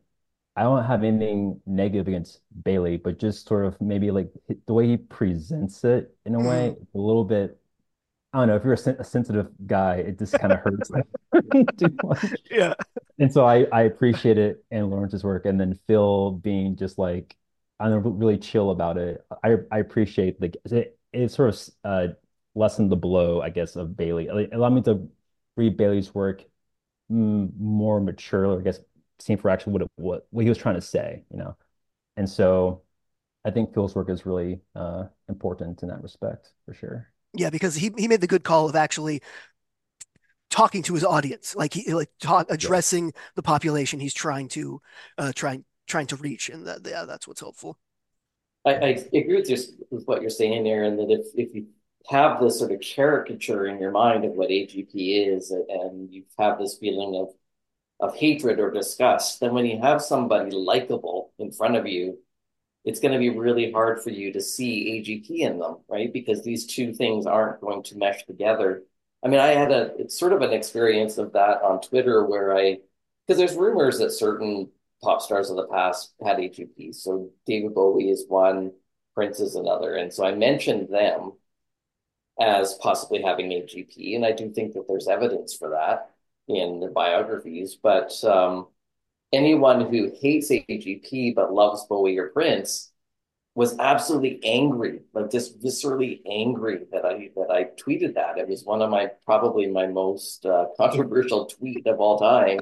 I don't have anything negative against Bailey, but just sort of maybe like the way he presents it in a way, Mhm. a little bit. I don't know. If you're a, sen a sensitive guy, it just kind of hurts <laughs> <laughs> too much. Yeah. And so I I appreciate it in Lawrence's work, and then Phil being just like I don't know, really chill about it. I I appreciate like it it sort of uh lessened the blow, I guess, of Bailey. It allowed me to read Bailey's work mm, more mature, I guess, seeing for actually what it what what he was trying to say, you know. And so I think Phil's work is really uh important in that respect, for sure. Yeah, because he he made the good call of actually talking to his audience, like he like talk, Yeah. addressing the population he's trying to uh trying trying to reach, and that yeah, that's what's helpful. I, I agree with just with what you're saying, Aaron, that if if you have this sort of caricature in your mind of what AGP is, and you have this feeling of of hatred or disgust, then when you have somebody likable in front of you, it's going to be really hard for you to see AGP in them, right? Because these two things aren't going to mesh together. I mean, I had a it's sort of an experience of that on Twitter where I because there's rumors that certain pop stars of the past had AGP. So David Bowie is one, Prince is another, and so I mentioned them as possibly having AGP, and I do think that there's evidence for that in the biographies. But um, anyone who hates AGP but loves Bowie or Prince was absolutely angry, like just viscerally angry that I that I tweeted that. It was one of my probably my most uh, <laughs> controversial tweet of all time,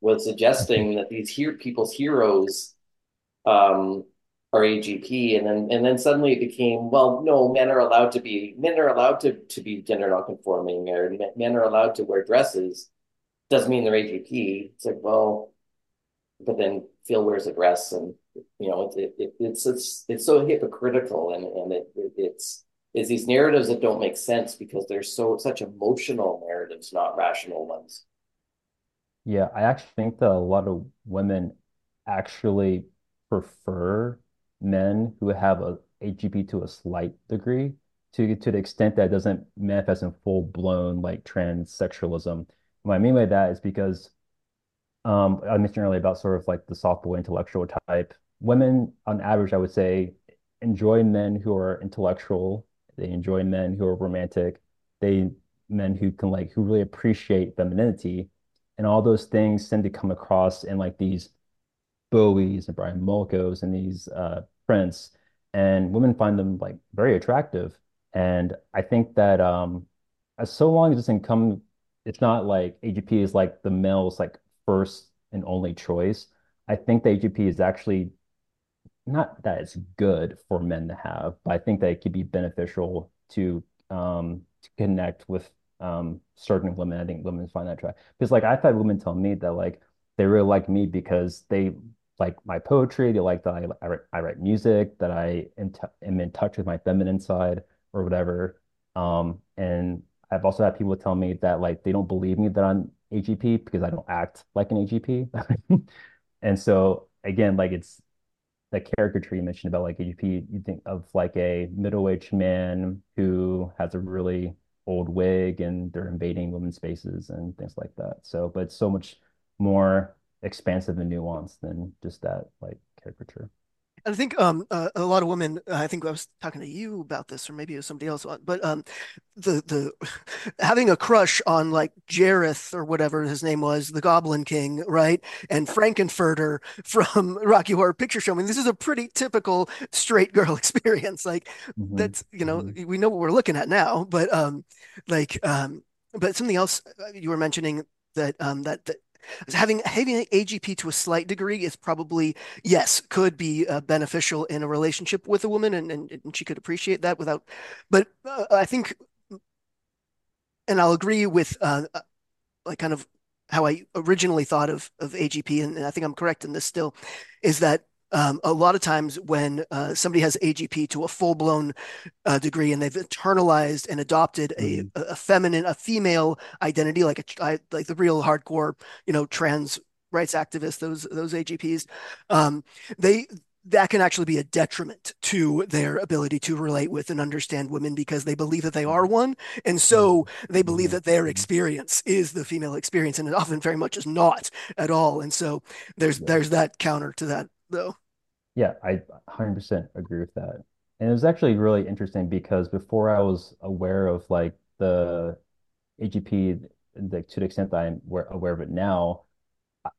was suggesting that these here people's heroes um, are AGP, and then and then suddenly it became well, no, men are allowed to be men are allowed to to be gender nonconforming, or men are allowed to wear dresses. Doesn't mean they're AGP. It's like well, but then Phil wears a dress, and you know it, it, it's it's it's so hypocritical, and and it, it it's is these narratives that don't make sense because they're so such emotional narratives, not rational ones. Yeah, I actually think that a lot of women actually prefer men who have a AGP to a slight degree, to to the extent that doesn't manifest in full blown like transsexualism. What I mean by that is because um, I mentioned earlier about sort of like the soft boy intellectual type. Women, on average, I would say, enjoy men who are intellectual. They enjoy men who are romantic. They men who can like who really appreciate femininity, and all those things tend to come across in like these Bowies and Brian Molkos and these uh, Prince, and women find them like very attractive. And I think that um, as so long as it doesn't come, it's not like AGP is like the male's like first and only choice. I think the AGP is actually not that it's good for men to have, but I think that it could be beneficial to um to connect with um certain women. I think women find that attractive because like I've had women tell me that like they really like me because they like my poetry, they like that I I write, I write music, that I am, am in touch with my feminine side or whatever. Um, and I've also had people tell me that like they don't believe me that I'm AGP because I don't act like an AGP. <laughs> And so again, like it's the caricature you mentioned about like AGP, you think of like a middle-aged man who has a really old wig and they're invading women's spaces and things like that. So, but so much more expansive and nuanced than just that like caricature. I think um, uh, a lot of women. I think I was talking to you about this, or maybe it was somebody else. uh, But um, the the <laughs> having a crush on like Jareth or whatever his name was, the Goblin King, right? And Frank-N-Furter <laughs> from Rocky Horror Picture Show. I mean, this is a pretty typical straight girl <laughs> experience. Like hmm that's you know hmm we know what we're looking at now, but um, like um, but something else uh, you were mentioning that um that that having having AGP to a slight degree is probably yes could be uh, beneficial in a relationship with a woman and, and and she could appreciate that without but uh, I think and I'll agree with uh, uh, like kind of how I originally thought of of AGP, and, and I think I'm correct in this still, is that um, a lot of times when uh, somebody has AGP to a full-blown uh, degree and they've internalized and adopted a, hmm a feminine, a female identity, like a like the real hardcore, you know, trans rights activists, those those AGPs, um, they that can actually be a detriment to their ability to relate with and understand women because they believe that they are one. And so they believe that their experience is the female experience, and it often very much is not at all. And so there's there's that counter to that though. Yeah, I 100% agree with that. And it was actually really interesting because before I was aware of like the AGP, like to the extent that I'm aware, of it now,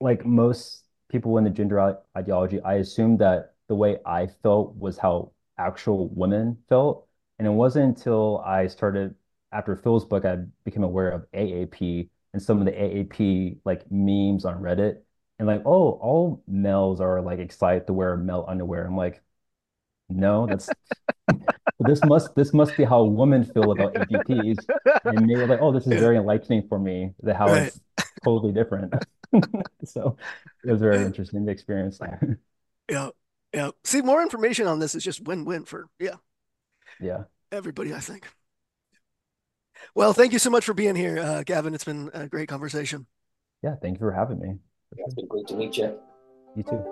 like most people in the gender ideology, I assumed that the way I felt was how actual women felt. And it wasn't until I started, after Phil's book, I became aware of AGP and some of the AGP like memes on Reddit. And like, oh, all males are like excited to wear male underwear. I'm like, no, that's <laughs> this must this must be how women feel about AGPs. And they were like, oh, this is very enlightening for me, that how right. it's totally different. <laughs> So it was very interesting to experience. Yeah. Yeah. See, more information on this is just win-win for yeah, Yeah. everybody, I think. Well, thank you so much for being here, uh, Gavin. It's been a great conversation. Yeah. Thank you for having me. For It's sure. been great to meet you. You too.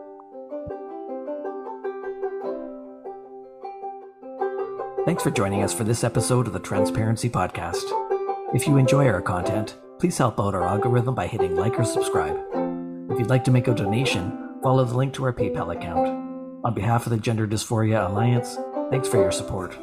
Thanks for joining us for this episode of the Transparency Podcast. If you enjoy our content, please help out our algorithm by hitting like or subscribe. If you'd like to make a donation, follow the link to our PayPal account. On behalf of the Gender Dysphoria Alliance, thanks for your support.